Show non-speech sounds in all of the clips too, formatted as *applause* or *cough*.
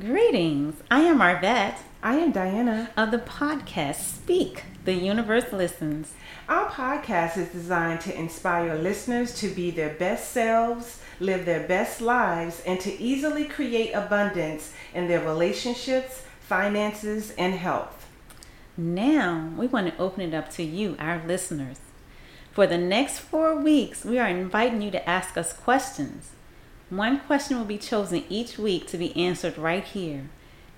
Greetings. I am Arvette I am Diana. of the podcast Speak, the Universe Listens. Our podcast is designed to inspire listeners to be their best selves, live their best lives, and to easily create abundance in their relationships, finances, and health. Now, we want to open it up to you, our listeners. For the next four weeks, we are inviting you to ask us questions. One question will be chosen each week to be answered right here.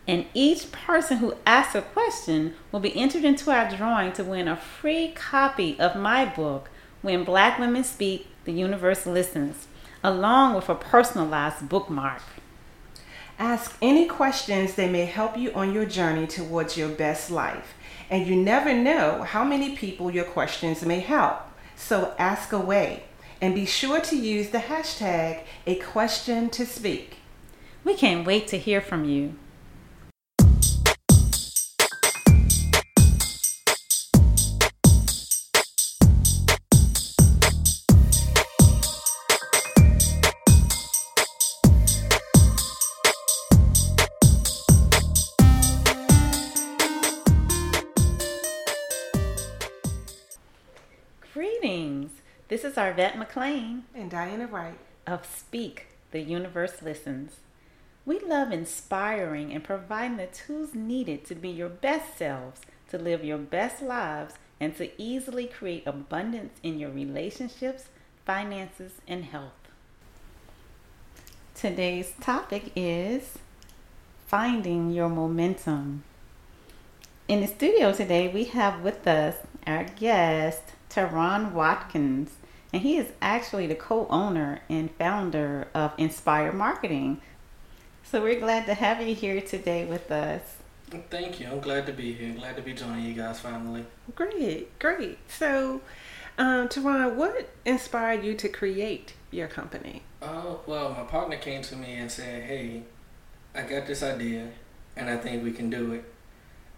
And each person who asks a question will be entered into our drawing to win a free copy of my book, When Black Women Speak, the Universe Listens, along with a personalized bookmark. Ask any questions that may help you on your journey towards your best life. And you never know how many people your questions may help. So ask away. And be sure to use the hashtag a question to speak. We can't wait to hear from you. Is Arvette McLean And Diana Wright. of Speak, the Universe Listens. We love inspiring and providing the tools needed to be your best selves, to live your best lives, and to easily create abundance in your relationships, finances, and health. Today's topic is finding your momentum. In the studio today, we have with us our guest, Terron Watkins, and he is actually the co owner and founder of Inspire Marketing. So we're glad to have you here today with us. Thank you. I'm glad to be here. Glad to be joining you guys finally. Great, great. So, um, Terron, what inspired you to create your company? Oh, well, my partner came to me and said, Hey, I got this idea and I think we can do it.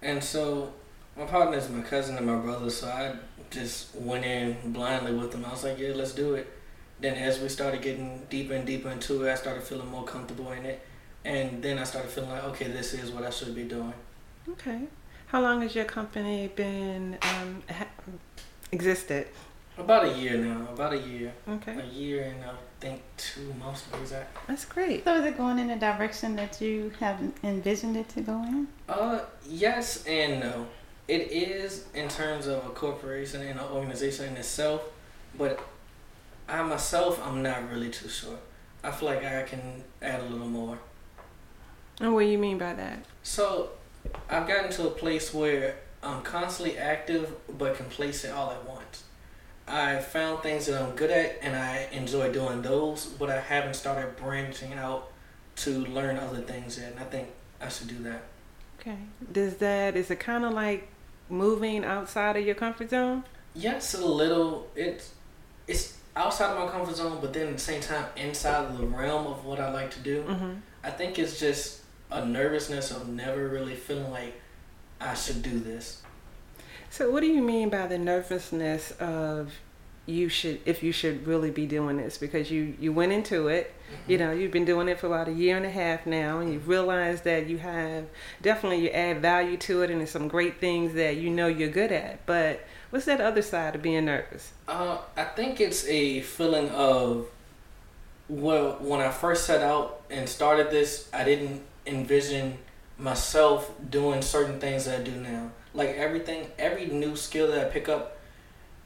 And so my partner is my cousin and my brother, so I just went in blindly with them. I was like, Yeah, let's do it. Then as we started getting deeper and deeper into it, I started feeling more comfortable in it. And then I started feeling like, okay, this is what I should be doing. Okay. How long has your company been um, ha- existed? About a year now. About a year. Okay, A year and I think two months to be exact. that's great. So is it going in the direction that you have envisioned it to go in? Uh, yes and no. It is in terms of a corporation and an organization in itself, but I myself, I'm not really too sure. I feel like I can add a little more. And what do you mean by that? So, I've gotten to a place where I'm constantly active but complacent all at once. I found things that I'm good at and I enjoy doing those, but I haven't started branching out to learn other things yet. And I think I should do that. Okay. Does that is it kind of like moving outside of your comfort zone? Yes, a little. It's it's outside of my comfort zone, but then at the same time inside of the realm of what I like to do. Mm-hmm. I think it's just a nervousness of never really feeling like I should do this. So, what do you mean by the nervousness of you should if you should really be doing this because you you went into it you know you've been doing it for about a year and a half now and you've realized that you have definitely you add value to it and there's some great things that you know you're good at but what's that other side of being nervous Uh, I think it's a feeling of well, when I first set out and started this, I didn't envision myself doing certain things that I do now. Like everything, every new skill that I pick up,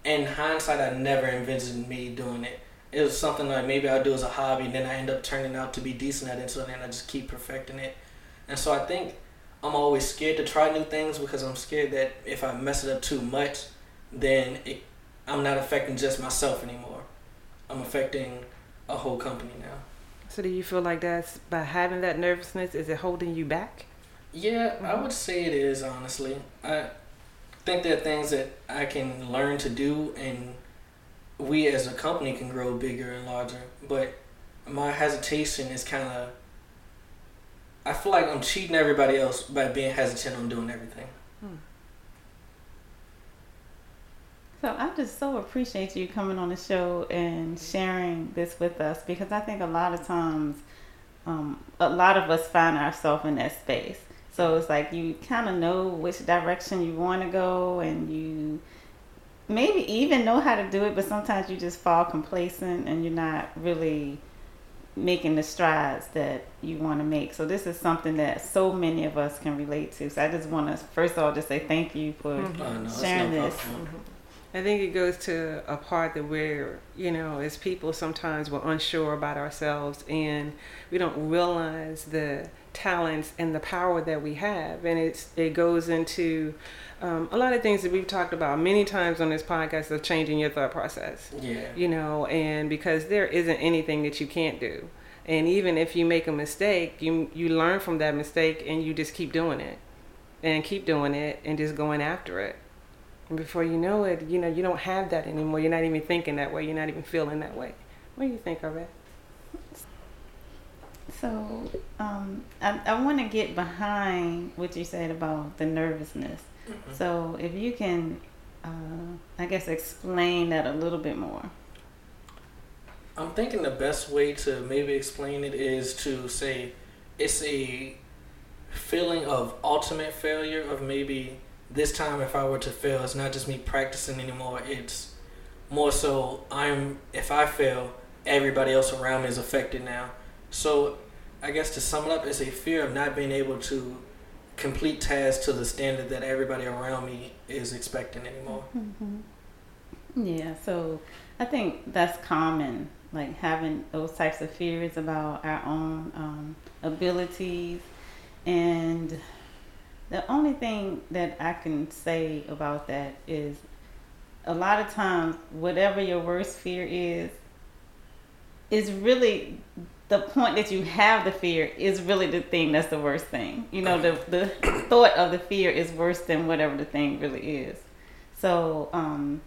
in hindsight, I never envisioned me doing it. It was something like maybe I'll do as a hobby, and then I end up turning out to be decent at it, so then I just keep perfecting it. And so I think I'm always scared to try new things because I'm scared that if I mess it up too much, then it, I'm not affecting just myself anymore. I'm affecting a whole company now. so do you feel like that's by having that nervousness is it holding you back Yeah, I Mhm. would say it is honestly. I think there are things that I can learn to do, and we as a company can grow bigger and larger. But my hesitation is kind of. I feel like I'm cheating everybody else by being hesitant on doing everything. So I just so appreciate you coming on the show and sharing this with us because I think a lot of times um, a lot of us find ourselves in that space. So it's like you kind of know which direction you want to go, and you maybe even know how to do it, but sometimes you just fall complacent and you're not really making the strides that you want to make. So this is something that so many of us can relate to. So I just want to first of all just say thank you for Mm-hmm. Oh, no, sharing no this. problem. I think it goes to a part that we're, you know, as people sometimes we're unsure about ourselves and we don't realize the talents and the power that we have. And it's it goes into um, a lot of things that we've talked about many times on this podcast of changing your thought process. Yeah. You know, and because there isn't anything that you can't do. And even if you make a mistake, you you learn from that mistake and you just keep doing it. And keep doing it and just going after it. And before you know it, you know, you don't have that anymore. You're not even thinking that way. You're not even feeling that way. What do you think of it? So um, I, I want to get behind what you said about the nervousness. Mhm. So if you can, uh, I guess, explain that a little bit more. I'm thinking the best way to maybe explain it is to say it's a feeling of ultimate failure of maybe this time if I were to fail, it's not just me practicing anymore. It's more so I'm if I fail, everybody else around me is affected now. So I guess to sum it up, it's a fear of not being able to complete tasks to the standard that everybody around me is expecting anymore. Yeah, so I think that's common, like having those types of fears about our own um, abilities. And the only thing that I can say about that is a lot of times, whatever your worst fear is, is really the point that you have the fear is really the thing that's the worst thing. You know, the, the thought of the fear is worse than whatever the thing really is. So, um,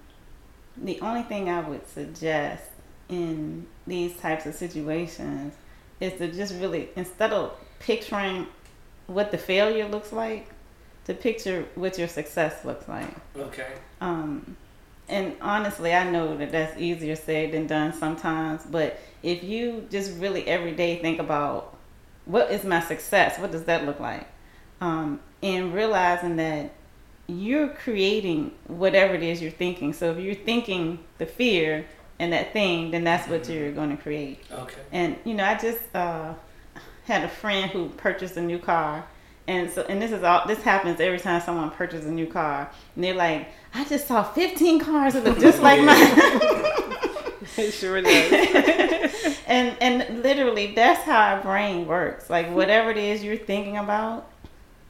the only thing I would suggest in these types of situations is to just really, instead of picturing what the failure looks like, to picture what your success looks like. Okay. Um, and honestly, I know that that's easier said than done sometimes. But if you just really every day think about what is my success, what does that look like, um, and realizing that you're creating whatever it is you're thinking. So if you're thinking the fear and that thing, then that's what you're going to create. Okay. And you know, I just uh, had a friend who purchased a new car, and so and this is all this happens every time someone purchases a new car, and they're like, I just saw 15 cars that look just like mine. *laughs* It sure does. *laughs* and and literally that's how our brain works. Like whatever it is you're thinking about,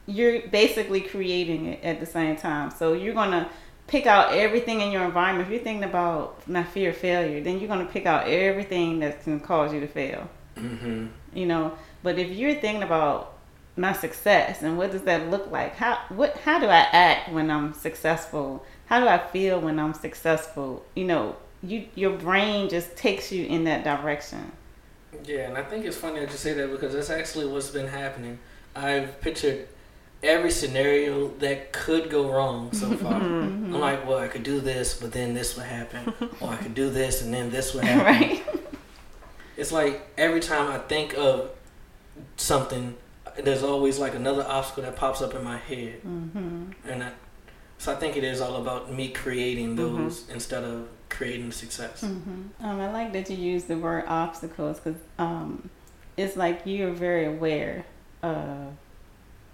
you're basically creating it at the same time. So you're gonna pick out everything in your environment. If you're thinking about my fear of failure, then you're gonna pick out everything that can cause you to fail. Mm-hmm. you know but if you're thinking about my success and what does that look like how what how do i act when i'm successful how do i feel when i'm successful you know you your brain just takes you in that direction Yeah, and I think it's funny that you say that because that's actually what's been happening. I've pictured every scenario that could go wrong so *laughs* far. Mm-hmm. I'm like, well, I could do this, but then this would happen, *laughs* or I could do this and then this would *laughs* happen. right It's like every time I think of something, there's always like another obstacle that pops up in my head, hmm and I, so I think it is all about me creating Mhm. those instead of creating success. hmm Um, I like that you use the word obstacles because um, it's like you're very aware of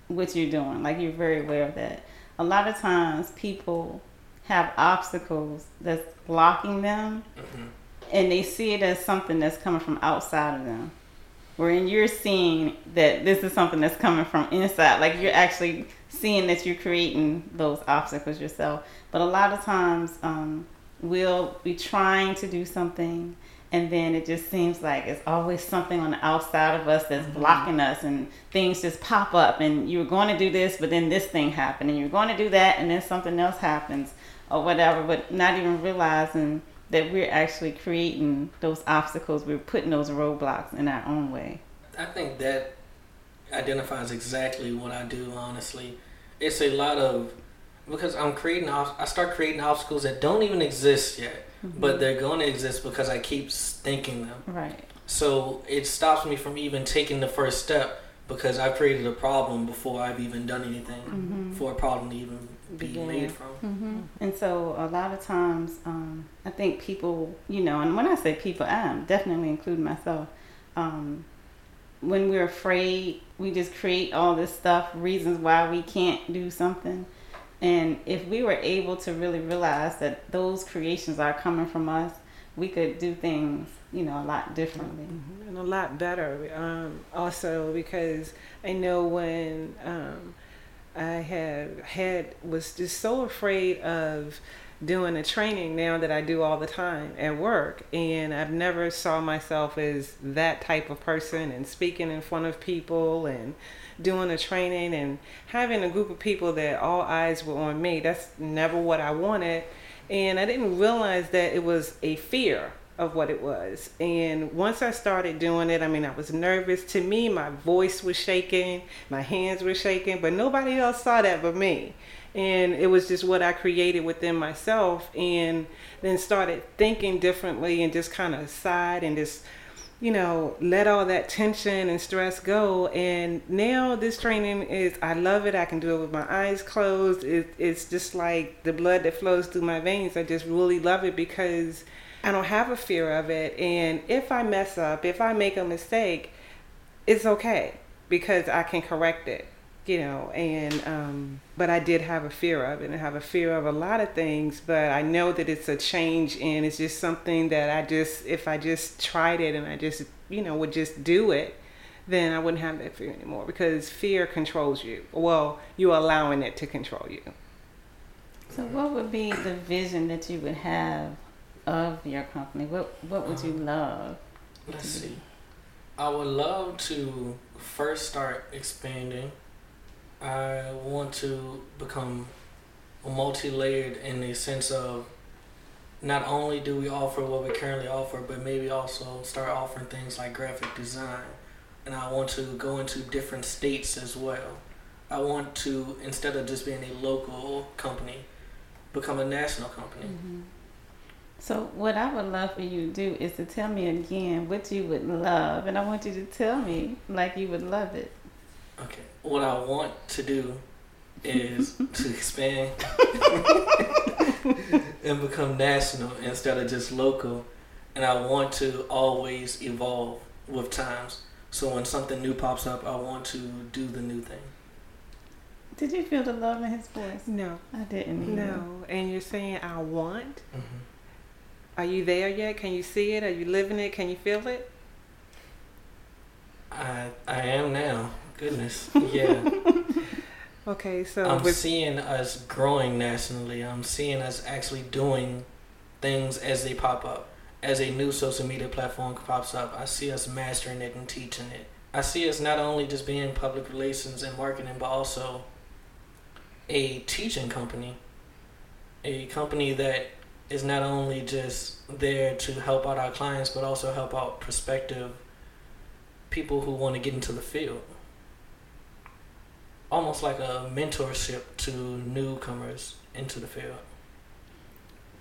what you're doing. Like you're very aware of that. A lot of times people have obstacles that's blocking them hmm and they see it as something that's coming from outside of them. Wherein you're seeing that this is something that's coming from inside. Like you're actually seeing that you're creating those obstacles yourself. But a lot of times, um, we'll be trying to do something and then it just seems like it's always something on the outside of us that's blocking us and things just pop up and you were going to do this but then this thing happened and you're going to do that and then something else happens or whatever but not even realizing that we're actually creating those obstacles we're putting those roadblocks in our own way I think that identifies exactly what I do. Honestly, it's a lot of because I'm creating. I start creating obstacles that don't even exist yet, but they're going to exist because I keep thinking them. right So it stops me from even taking the first step because I've created a problem before I've even done anything Mm-hmm. for a problem to even be Begin. made from. hmm And so a lot of times, um, I think people, you know, and when I say people, I'm definitely including myself. Um, when we're afraid, we just create all this stuff, reasons why we can't do something. And if we were able to really realize that those creations are coming from us, we could do things, you know, a lot differently. Mhm, and a lot better. Um, also, because I know when um, I have had was just so afraid of doing a training now that I do all the time at work, and I've never saw myself as that type of person and speaking in front of people and doing a training and having a group of people that all eyes were on me. That's never what I wanted. And I didn't realize that it was a fear of what it was. And once I started doing it, I mean, I was nervous. To me, my voice was shaking, my hands were shaking, but nobody else saw that but me. And it was just what I created within myself, and then started thinking differently and just kind of sighed and just you know, let all that tension and stress go. And now this training is, I love it. I can do it with my eyes closed. It, it's just like the blood that flows through my veins. I just really love it because I don't have a fear of it. And if I mess up, if I make a mistake, it's okay because I can correct it, you know. And, um, but I did have a fear of it and have a fear of a lot of things, but I know that it's a change and it's just something that I just, if I just tried it and I just, you know, would just do it, then I wouldn't have that fear anymore because fear controls you. Well, you're allowing it to control you. So, what would be the vision that you would have of your company? What What would you um, love? Let's see. I would love to first start expanding. I want to become multi-layered in the sense of not only do we offer what we currently offer, but maybe also start offering things like graphic design. And I want to go into different states as well. I want to, instead of just being a local company, become a national company. Mm-hmm. So, what I would love for you to do is to tell me again what you would love, and I want you to tell me like you would love it. Okay. What I want to do is *laughs* to expand *laughs* and become national instead of just local. And I want to always evolve with times. So when something new pops up, I want to do the new thing. Did you feel the love in his voice? No, I didn't. either. no. And you're saying, I want? hmm Are you there yet? Can you see it? Are you living it? Can you feel it? I I am now. Goodness. *laughs* Yeah. Okay, so I'm with seeing us growing nationally. I'm seeing us actually doing things as they pop up. As a new social media platform pops up, I see us mastering it and teaching it. I see us not only just being public relations and marketing, but also a teaching company. A company that is not only just there to help out our clients, but also help out prospective people who want to get into the field almost like a mentorship to newcomers into the field.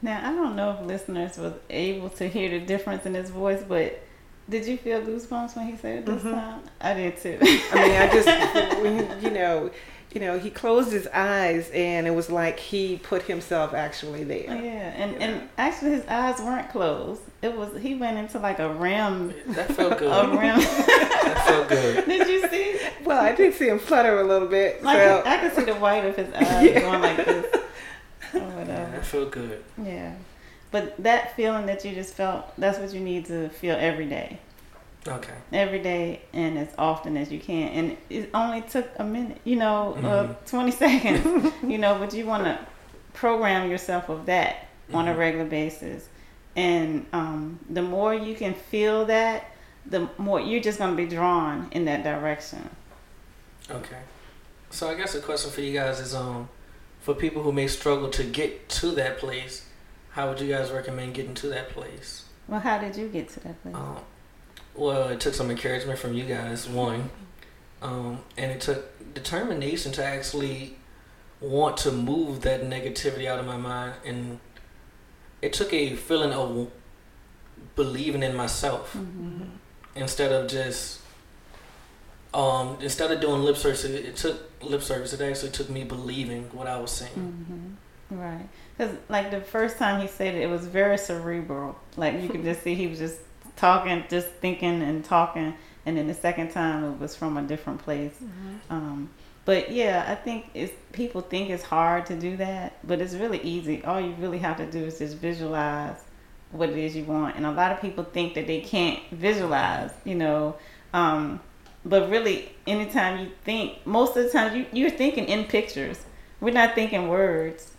Now I don't know if listeners was able to hear the difference in his voice, but did you feel goosebumps when he said it this Mhm. time? I did too. I mean, I just, *laughs* when, you know, you know, he closed his eyes and it was like he put himself actually Oh, there. yeah, and and actually his eyes weren't closed. It was he went into like a REM, *laughs* That felt good. a REM. that felt good. Did you see? Well, I did see him flutter a little bit. Like so, I could see the white of his *laughs* eyes Yeah. going like this, *laughs* oh, or Yeah, whatever. that felt good. Yeah, but that feeling that you just felt—that's what you need to feel every day. Okay. every day and as often as you can. And it only took a minute, you know, uh, Mhm. 20 *laughs* seconds, you know, but you want to program yourself of that on a Mhm. regular basis. And um, the more you can feel that, the more you're just going to be drawn in that direction. Okay. So I guess the question for you guys is um for people who may struggle to get to that place, how would you guys recommend getting to that place? Well, how did you get to that place? Um, well, it took some encouragement from you guys, one, um, and it took determination to actually want to move that negativity out of my mind, and it took a feeling of believing in myself. Mhm. instead of just um instead of doing lip service it, it took lip service it actually took me believing what i was saying Mm-hmm. Right. Because, like, the first time he said it, it was very cerebral. Like, you could *laughs* just see he was just talking, just thinking and talking. And then the second time, it was from a different place. Um, but yeah, I think it's people think it's hard to do that, but it's really easy. All you really have to do is just visualize what it is you want. And a lot of people think that they can't visualize, you know. Um, but really, anytime you think, most of the time you, you're thinking in pictures. We're not thinking words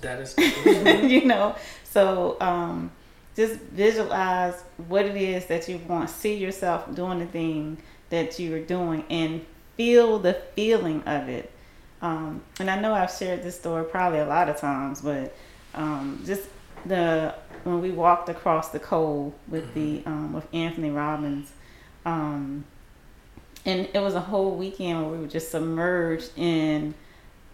that is *laughs* you know so um just visualize what it is that you want. See yourself doing the thing that you're doing and feel the feeling of it. Um and i know i've shared this story probably a lot of times but um just the when we walked across the coal with the um with anthony robbins um and it was a whole weekend where we were just submerged in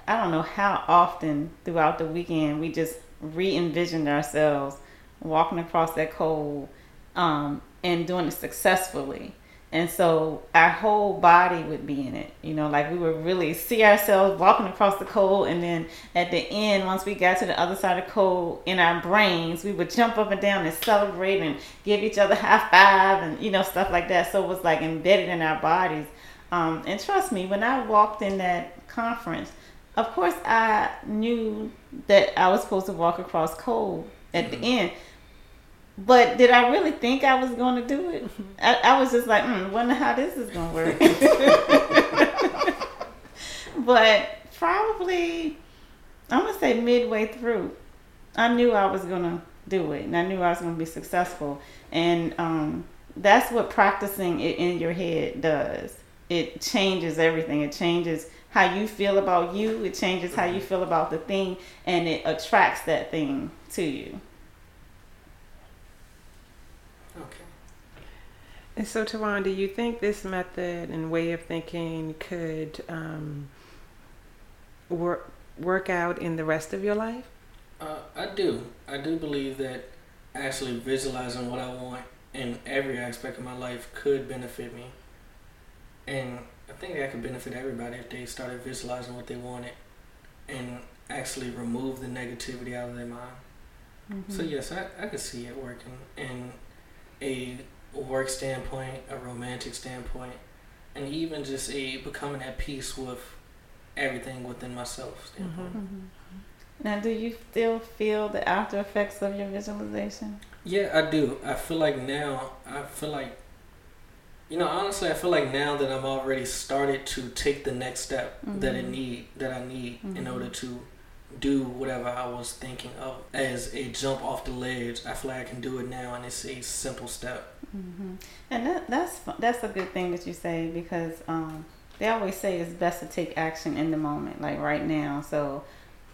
I don't know how often throughout the weekend we just re envisioned ourselves walking across that cold um, and doing it successfully. And so our whole body would be in it, you know, like we would really see ourselves walking across the cold. And then at the end, once we got to the other side of the coal in our brains, we would jump up and down and celebrate and give each other *laughs* high five and, you know, stuff like that. So it was like embedded in our bodies. Um, and trust me, when I walked in that conference, of course I knew that I was supposed to walk across cold at the end. But did I really think I was going to do it? I, I was just like, mm, wonder how this is going to work. *laughs* but probably, I'm going to say midway through, I knew I was going to do it and I knew I was going to be successful. And um, that's what practicing it in your head does. It changes everything. It changes how you feel about you, it changes how you feel about the thing, and it attracts that thing to you. okay And so, Tawan, do you think this method and way of thinking could um, work work out in the rest of your life? Uh, I do. I do believe that actually visualizing what I want in every aspect of my life could benefit me. And I think that could benefit everybody if they started visualizing what they wanted and actually remove the negativity out of their mind. Mm-hmm. So, yes, I, I could see it working in a work standpoint, a romantic standpoint, and even just a becoming at peace with everything within myself standpoint. Mm-hmm. Now, do you still feel the after effects of your visualization? Yeah, I do. I feel like now, I feel like, you know, honestly, I feel like now that I'm already started to take the next step that it Mhm. need that I need in Mhm. order to do whatever I was thinking of as a jump off the ledge. I feel like I can do it now, and it's a simple step. hmm And that, that's that's a good thing that you say because um, they always say it's best to take action in the moment, like right now. So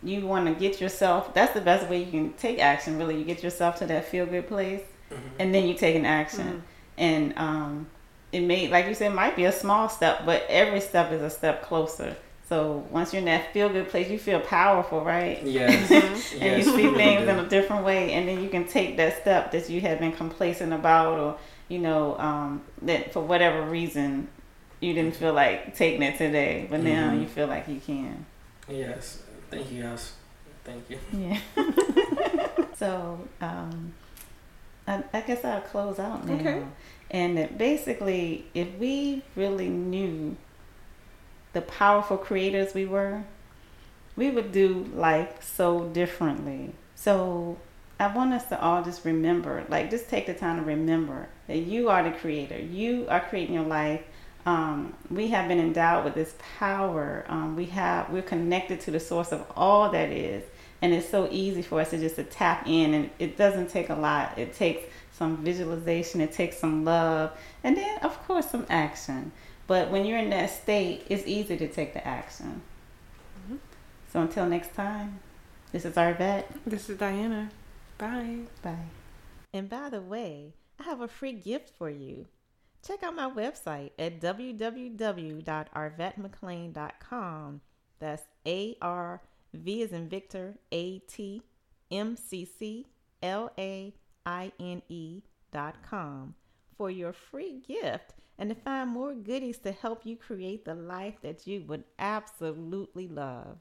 you want to get yourself. That's the best way you can take action. Really, you get yourself to that feel good place, Mhm. and then you take an action. And um, it may, like you said, might be a small step, but every step is a step closer. So once you're in that feel good place, you feel powerful, right? Yes. *laughs* and Yes, you see things in a different way, and then you can take that step that you had been complacent about, or you know, um, that for whatever reason you didn't feel like taking it today, but now Mhm. you feel like you can. Yes. Thank you, guys. Thank you. Yeah. *laughs* so um, I, I guess I'll close out now. Okay. And that basically, if we really knew the powerful creators we were, we would do life so differently. So I want us to all just remember, like, just take the time to remember that you are the creator. You are creating your life. Um, we have been endowed with this power. Um, we have we're connected to the source of all that is, and it's so easy for us to just to tap in. And it doesn't take a lot. It takes some visualization. It takes some love, and then of course some action. But when you're in that state, it's easy to take the action. Mhm. So until next time, this is Arvette. This is Diana. Bye. Bye. And by the way, I have a free gift for you. Check out my website at www.arvettemclean.com. That's A R V as in Victor, A T M C C L A I N E dot com for your free gift and to find more goodies to help you create the life that you would absolutely love.